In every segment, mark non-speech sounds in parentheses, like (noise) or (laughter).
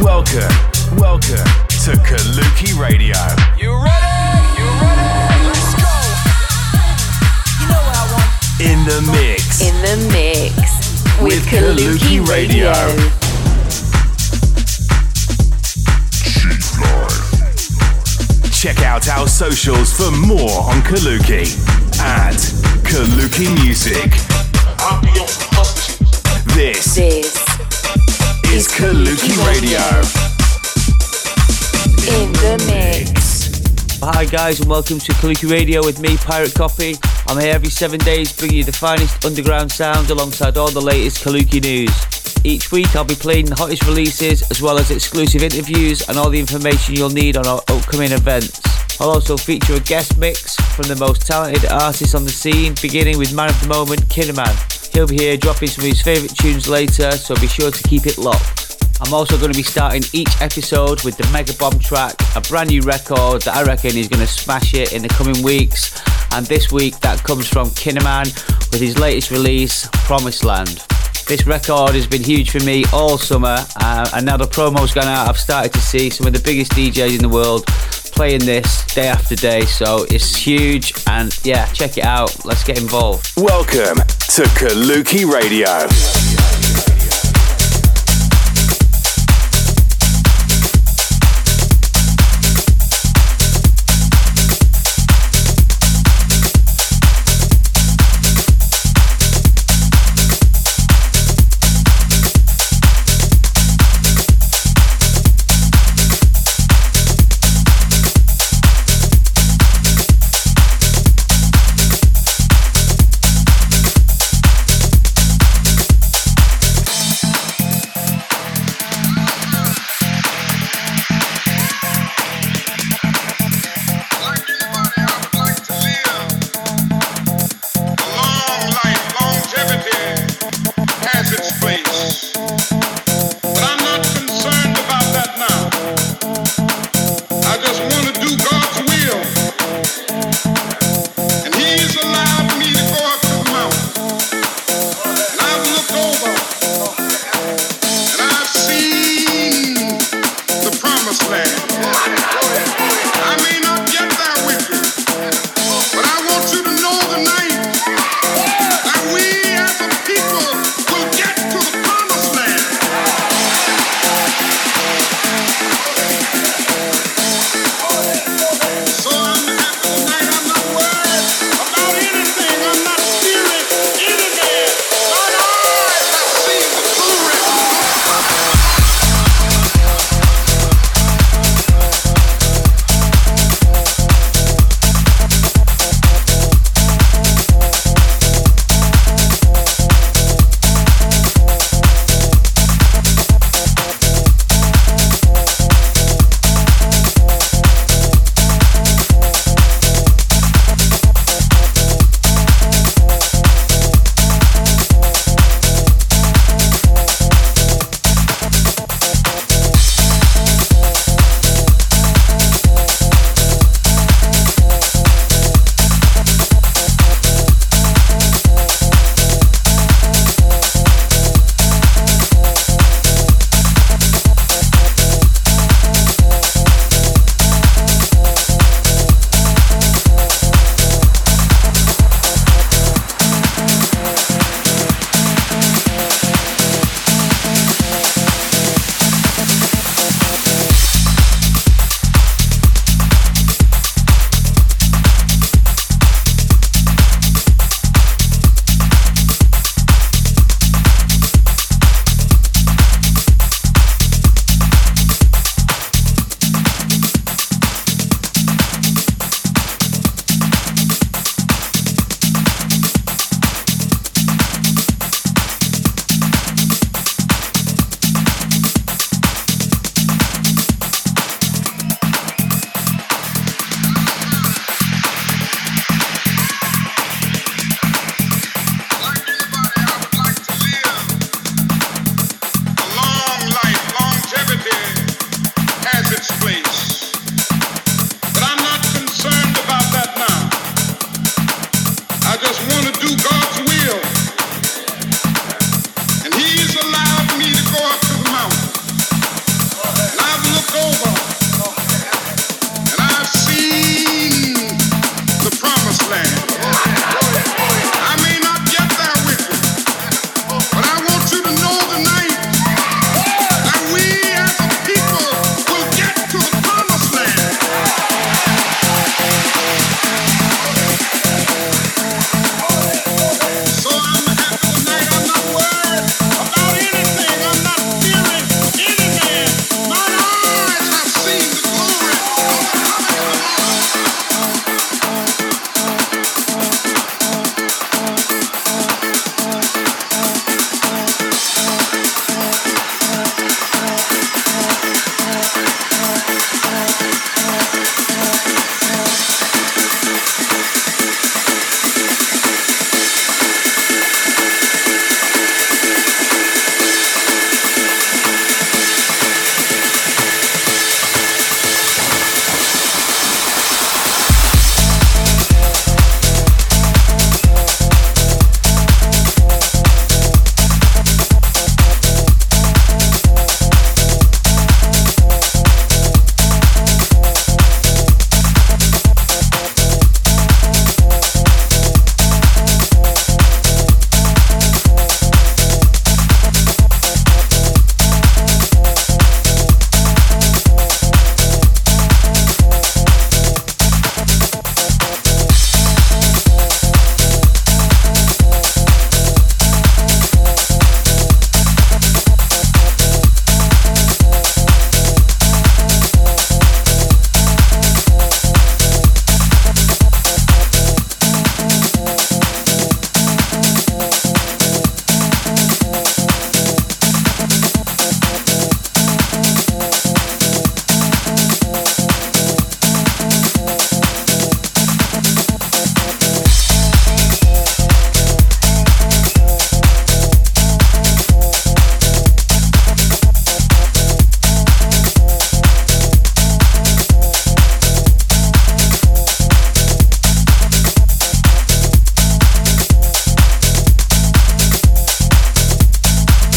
Welcome, welcome to Kaluki Radio. You ready? You ready? Let's go. You know what I want. In the mix. In the mix with, With Kaluki, Kaluki Radio. Radio. Check out our socials for more on Kaluki at Kaluki Music. This This is Kaluki Radio. in the mix. Hi guys and welcome to Kaluki Radio with me, Pirate Copy. I'm here every seven days bringing you the finest underground sounds alongside all the latest Kaluki news. Each week I'll be playing the hottest releases as well as exclusive interviews and all the information you'll need on our upcoming events. I'll also feature a guest mix from the most talented artists on the scene, beginning with man of the moment, Kinnaman. He'll be here dropping some of his favourite tunes later, so be sure to keep it locked. I'm also going to be starting each episode with the Mega Bomb track, a brand new record that I reckon is going to smash it in the coming weeks. And this week that comes from Kinnaman with his latest release, Promised Land. This record has been huge for me all summer, uh, and now the promo's gone out, I've started to see some of the biggest DJs in the world playing this day after day, so it's huge. And yeah, check it out. Let's get involved. Welcome to Kaluki Radio.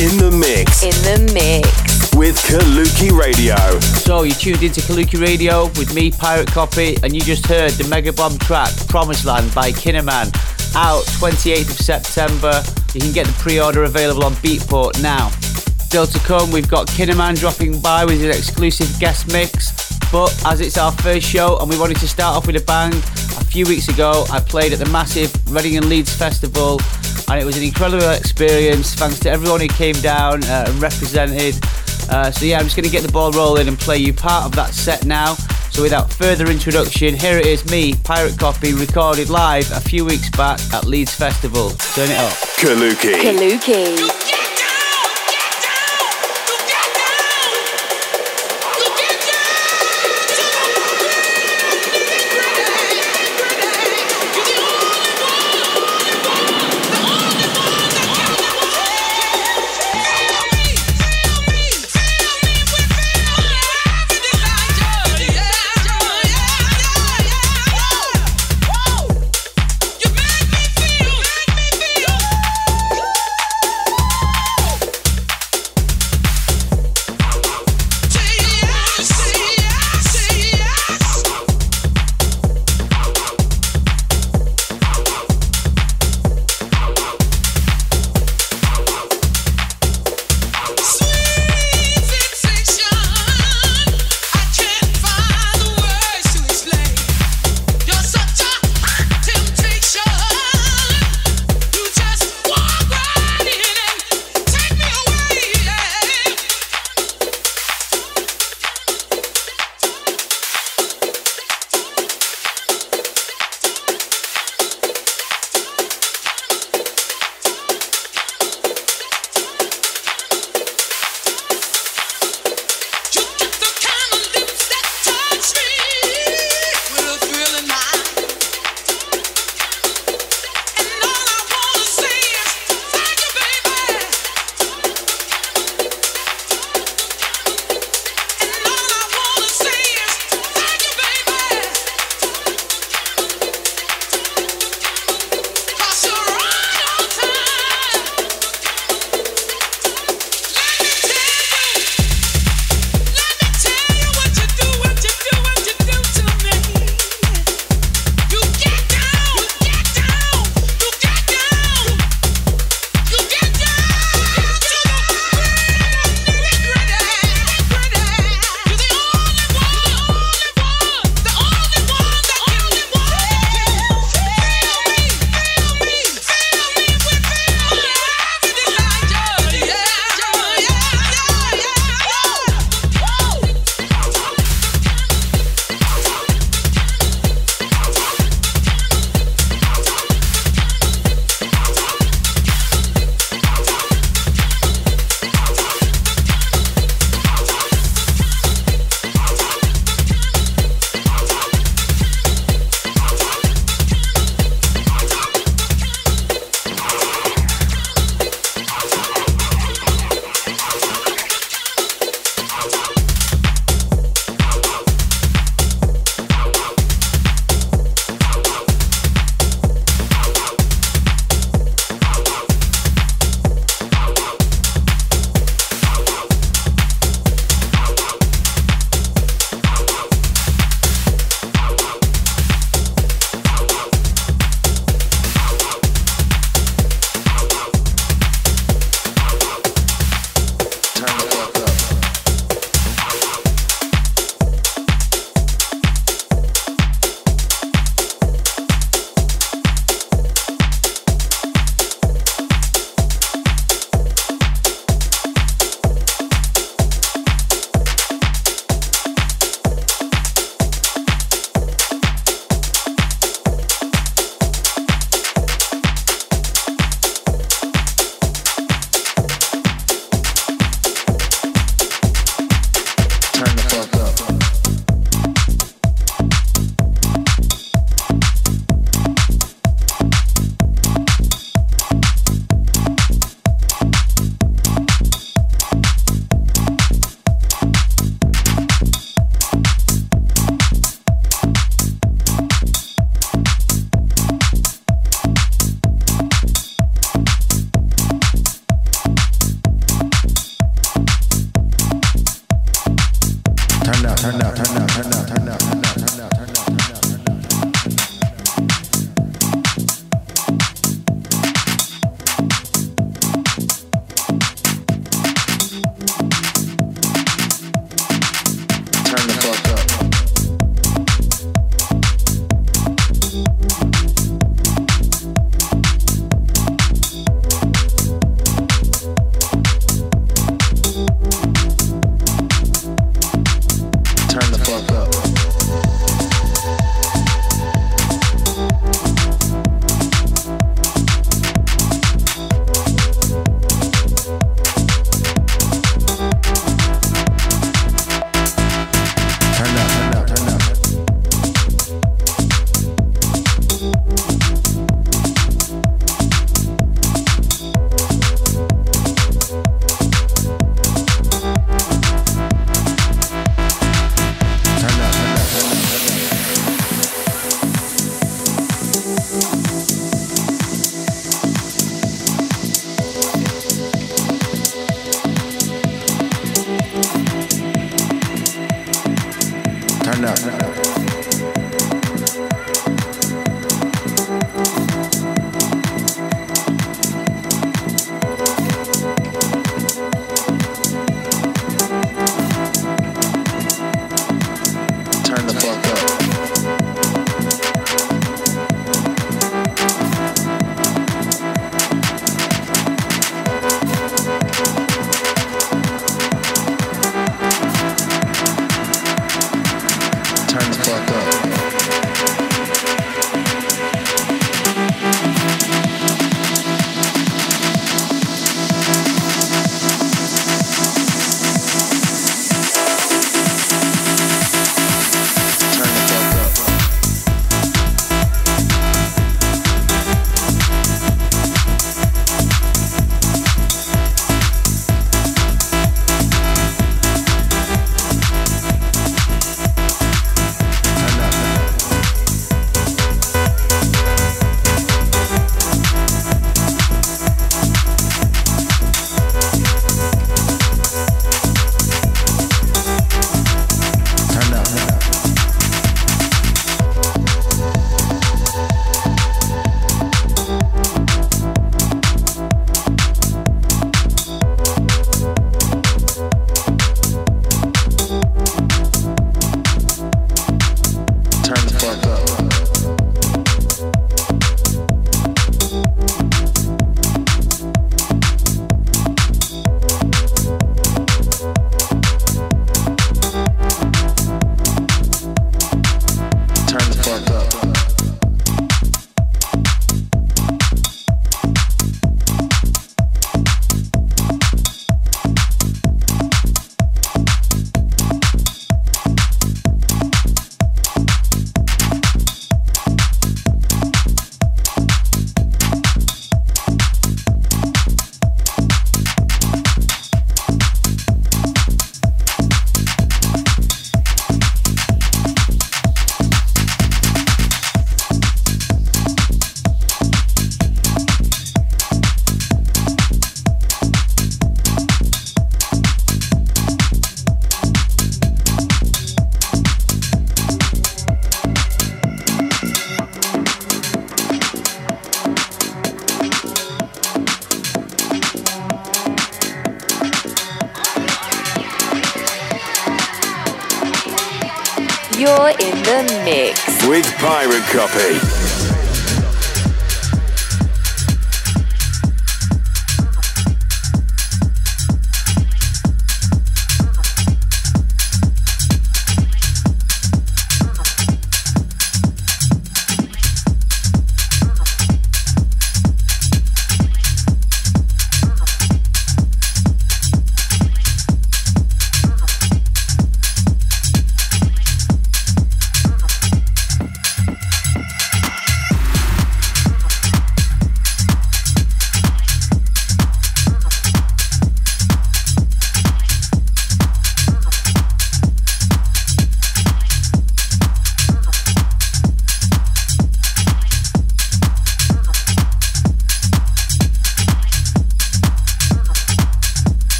In the mix In the mix. with Kaluki Radio. So you tuned into Kaluki Radio with me, Pirate Copy, and you just heard the mega bomb track Promised Land by Kinnaman, out 28th of September. You can get the pre-order available on Beatport now. Still to come, we've got Kinnaman dropping by with an exclusive guest mix. But as it's our first show and we wanted to start off with a bang, a few weeks ago I played at the massive Reading and Leeds Festival and it was an incredible experience. Thanks to everyone who came down uh, and represented. Uh, so yeah, I'm just going to get the ball rolling and play you part of that set now. So without further introduction, here it is me, Pirate Copy, recorded live a few weeks back at Leeds Festival. Turn it up. Kaluki. Kaluki.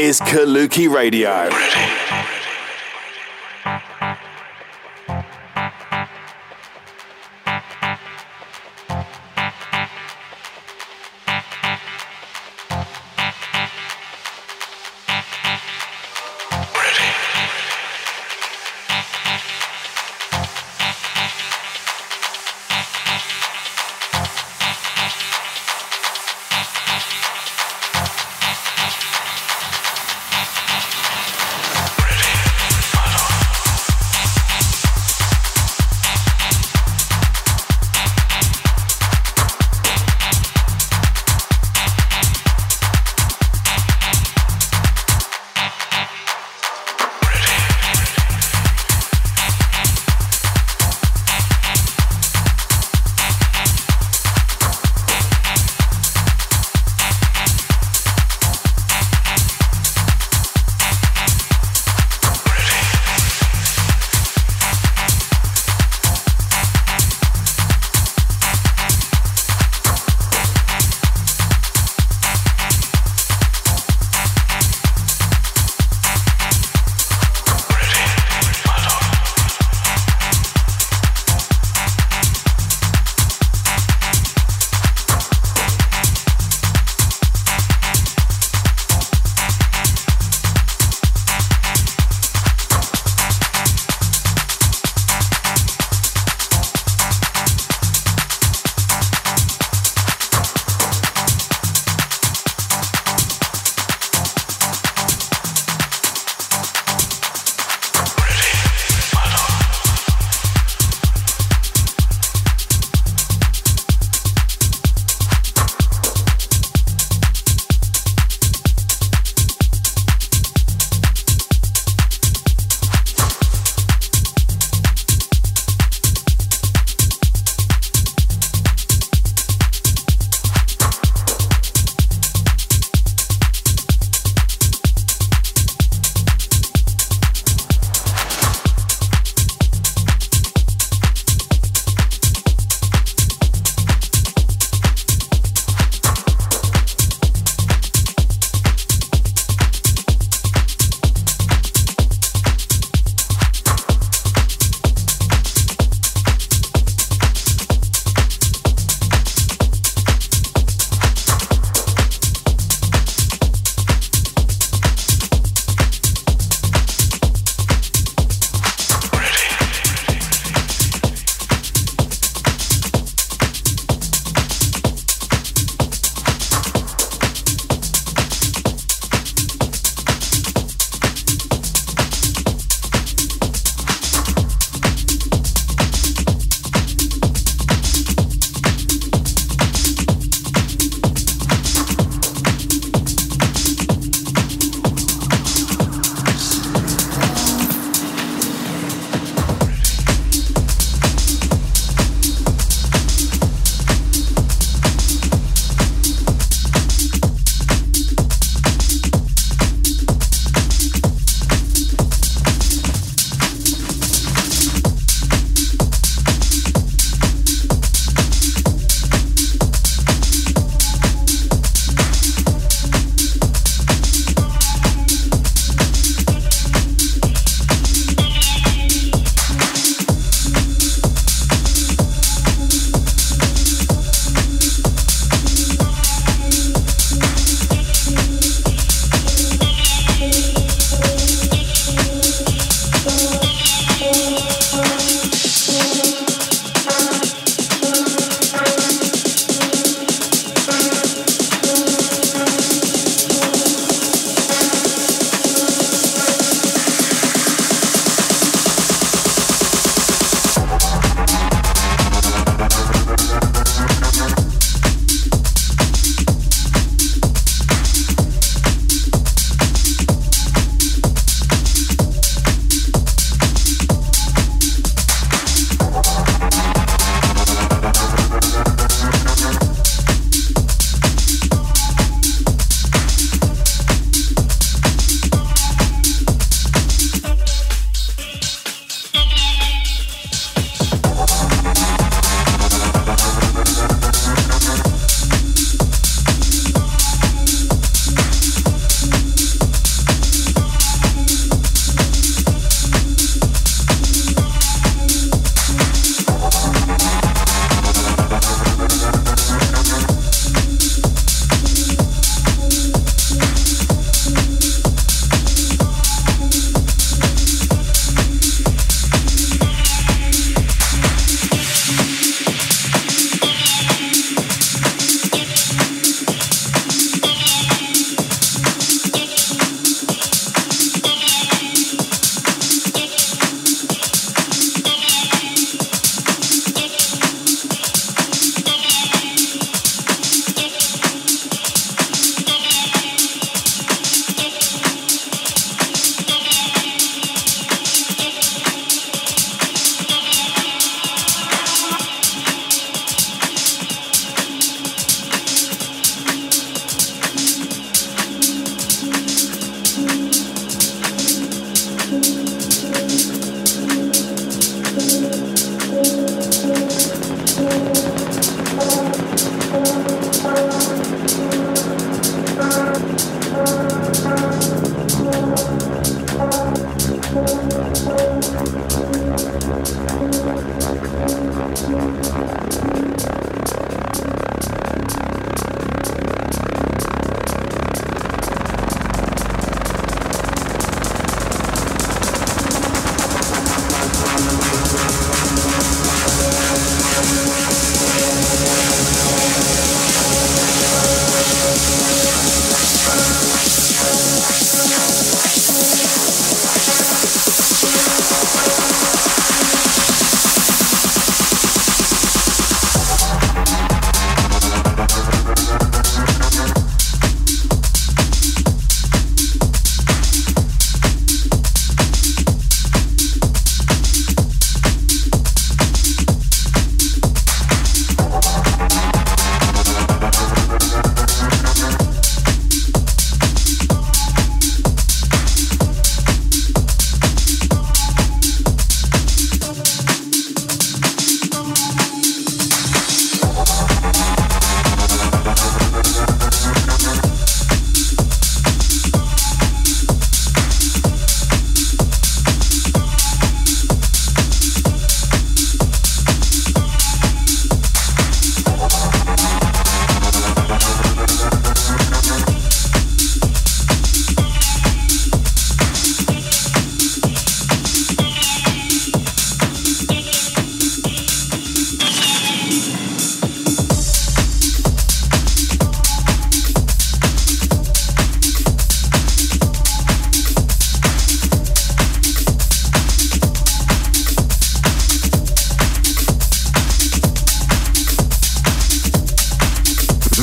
Is Kaluki Radio.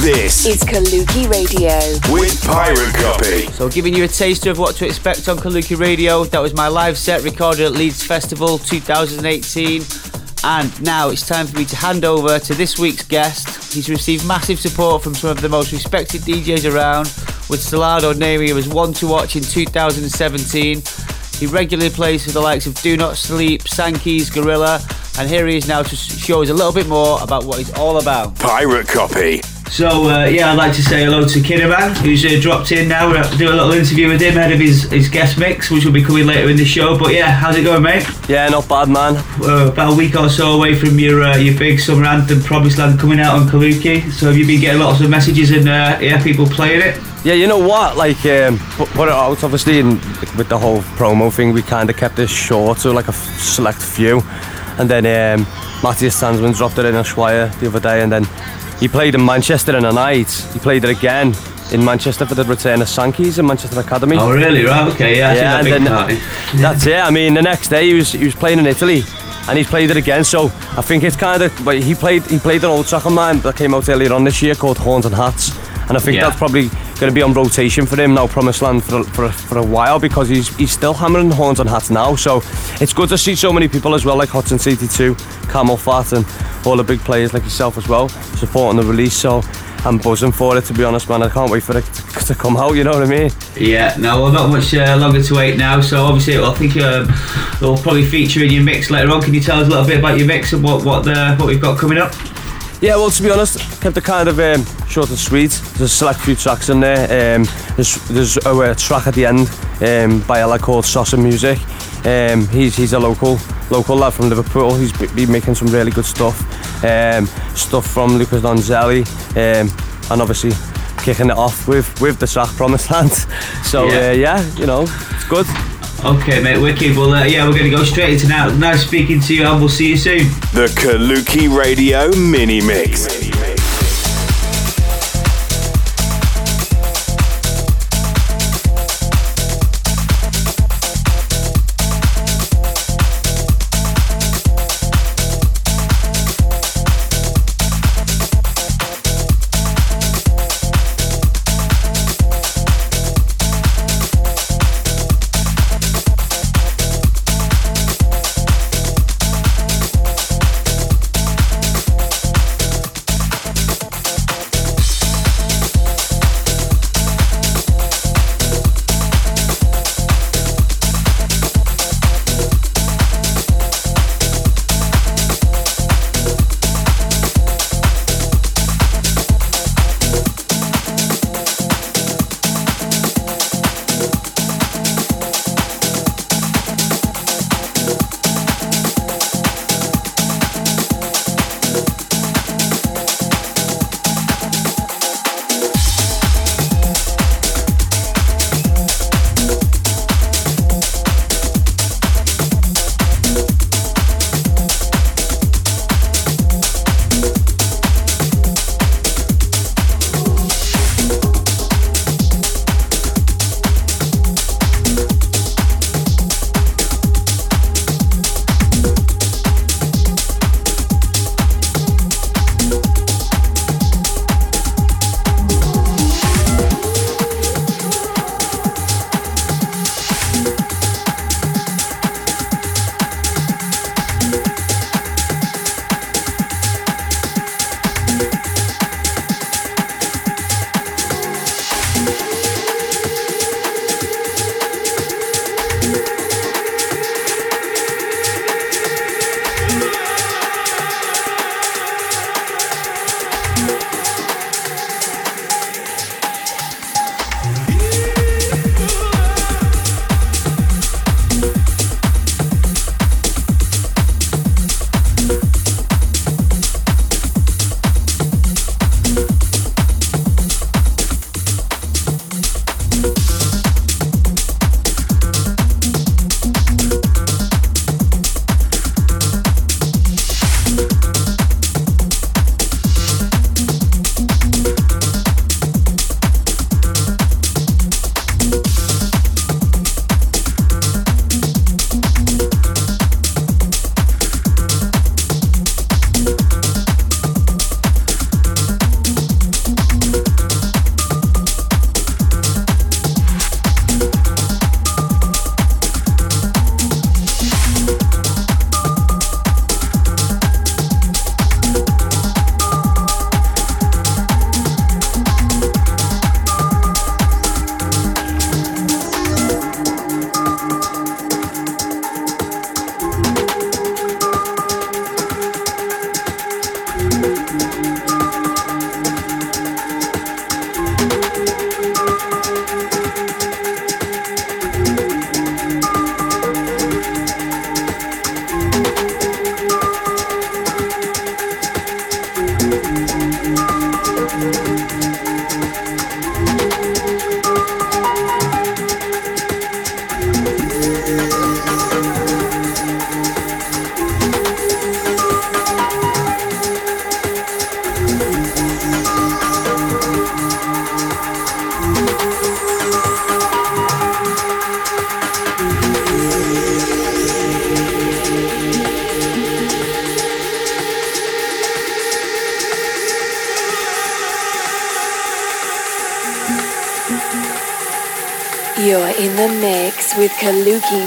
Is Kaluki Radio with Pirate Copy. So, giving you a taster of what to expect on Kaluki Radio. That was my live set recorded at Leeds Festival 2018. And now it's time for me to hand over to this week's guest. He's received massive support from some of the most respected DJs around, with Solardo naming him as one to watch in 2017. He regularly plays for the likes of Do Not Sleep, Sankeys, Gorilla, and here he is now to show us a little bit more about what he's all about. Pirate Copy. So uh, yeah, I'd like to say hello to Kinaman, who's uh, dropped in now. We're about to do a little interview with him ahead of his, his guest mix, which will be coming later in the show. But yeah, how's it going, mate? Yeah, not bad, man. Uh, about a week or so away from your uh, your big summer anthem, Promised Land, coming out on Kaluki. So have you been getting lots of messages and uh, yeah, people playing it? Yeah, you know what? Like, um, put, put it out. Obviously, in, with the whole promo thing, we kind of kept this short, so like a f- select few. And then um, Matthias Tanzmann dropped it in Ushuaia the other day, and then he played in Manchester in a night. He played it again in Manchester for the return of Sankeys in Manchester Academy. Oh really? Right? Okay. Yeah. Yeah, and then- (laughs) That's it. I mean, the next day he was he was playing in Italy, and he's played it again. So I think it's kind of. But he played he played an old track of mine that came out earlier on this year called Horns and Hats, and I think Yeah. that's probably going to be on rotation for him now, Promised Land for a, for for a while because he's he's still hammering Horns and Hats now. So it's good to see so many people as well, like Hudson CT2, CamelPhat, and all the big players like yourself as well, supporting the release. So. I'm buzzing for it to be honest, man. I can't wait for it to, (laughs) to come out. You know what I mean? Yeah, no, well, not much uh, longer to wait now. So obviously, I think um, it'll probably feature in your mix later on. Can you tell us a little bit about your mix and what what the, what we've got coming up? Yeah, well, to be honest, kept it kind of um, short and sweet. There's a select few tracks in there. Um, there's there's a, uh track at the end um, by a lad called Sosa Music. Um, he's he's a local local lad from Liverpool. He's been making some really good stuff. Um, stuff from Lucas Donzelli, um, and obviously kicking it off with with the track Promised Land. (laughs) So Yeah. yeah, uh, yeah you know, it's good. Okay, mate, wicked. Well, uh, yeah, we're going to go straight into now. Nice speaking to you, and we'll see you soon. The Kaluki Radio Mini Mix.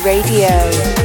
Kaluki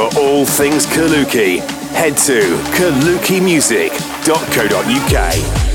Radio. all things Kaluki, head to kalukimusic.co.uk.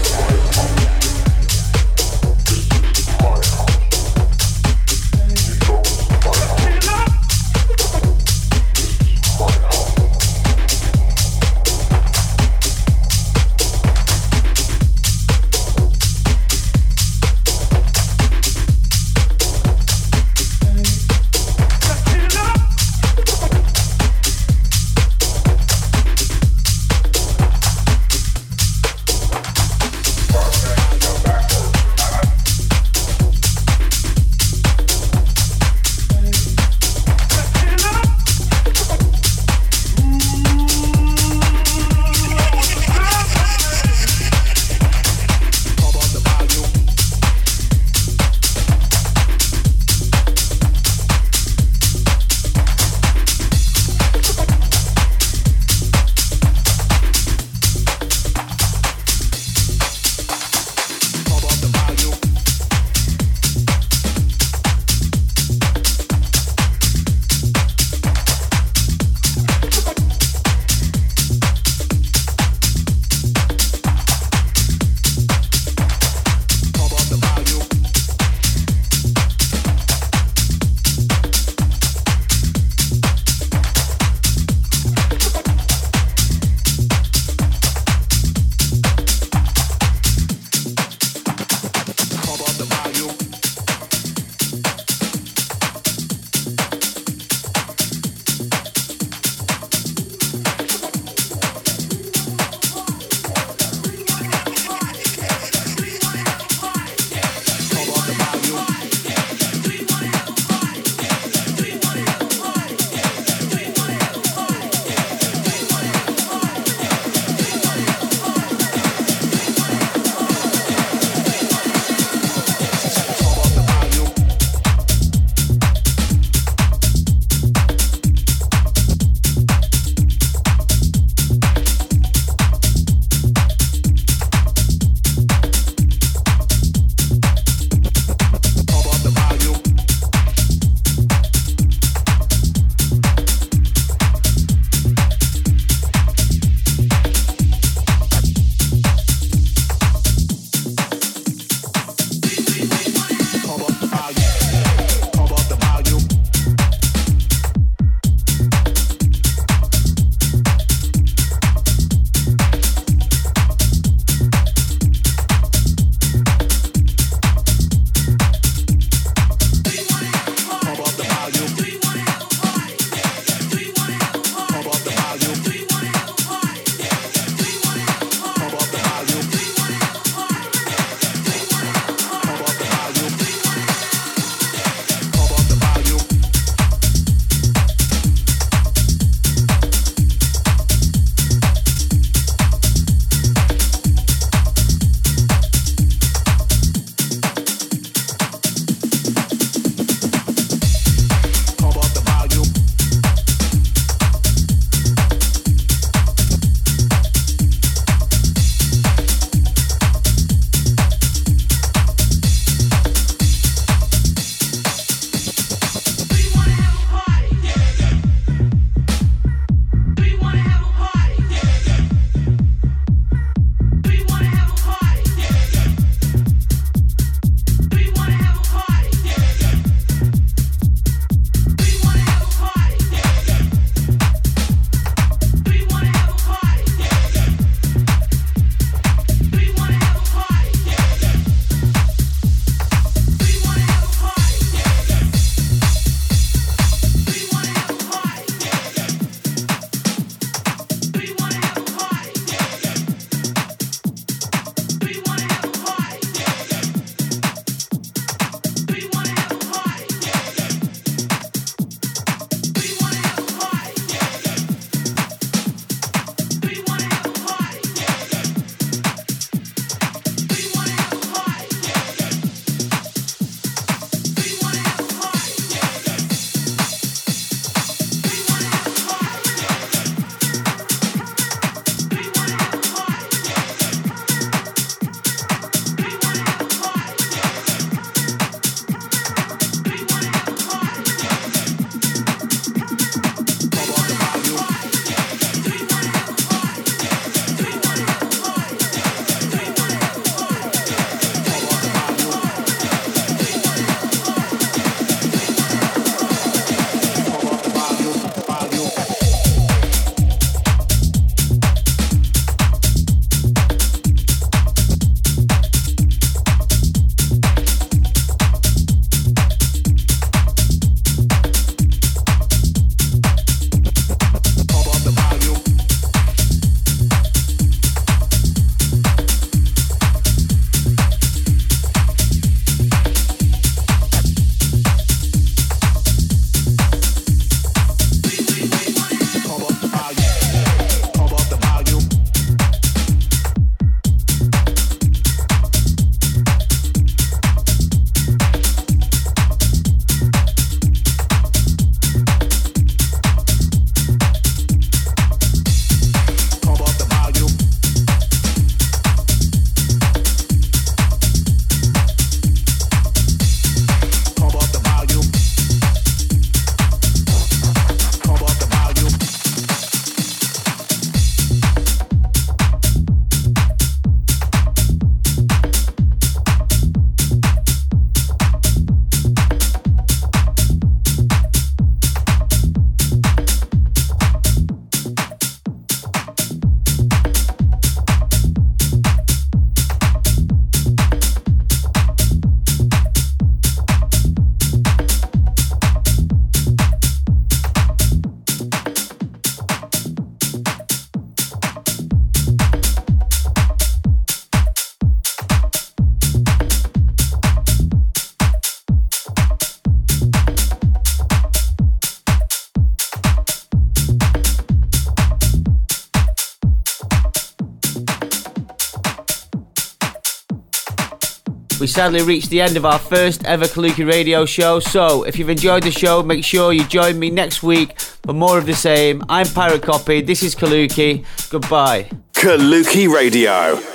sadly reached the end of our first ever Kaluki radio show, so if you've enjoyed the show, make sure you join me next week for more of the same. I'm Pirate Copy, this is Kaluki. Goodbye. Kaluki Radio.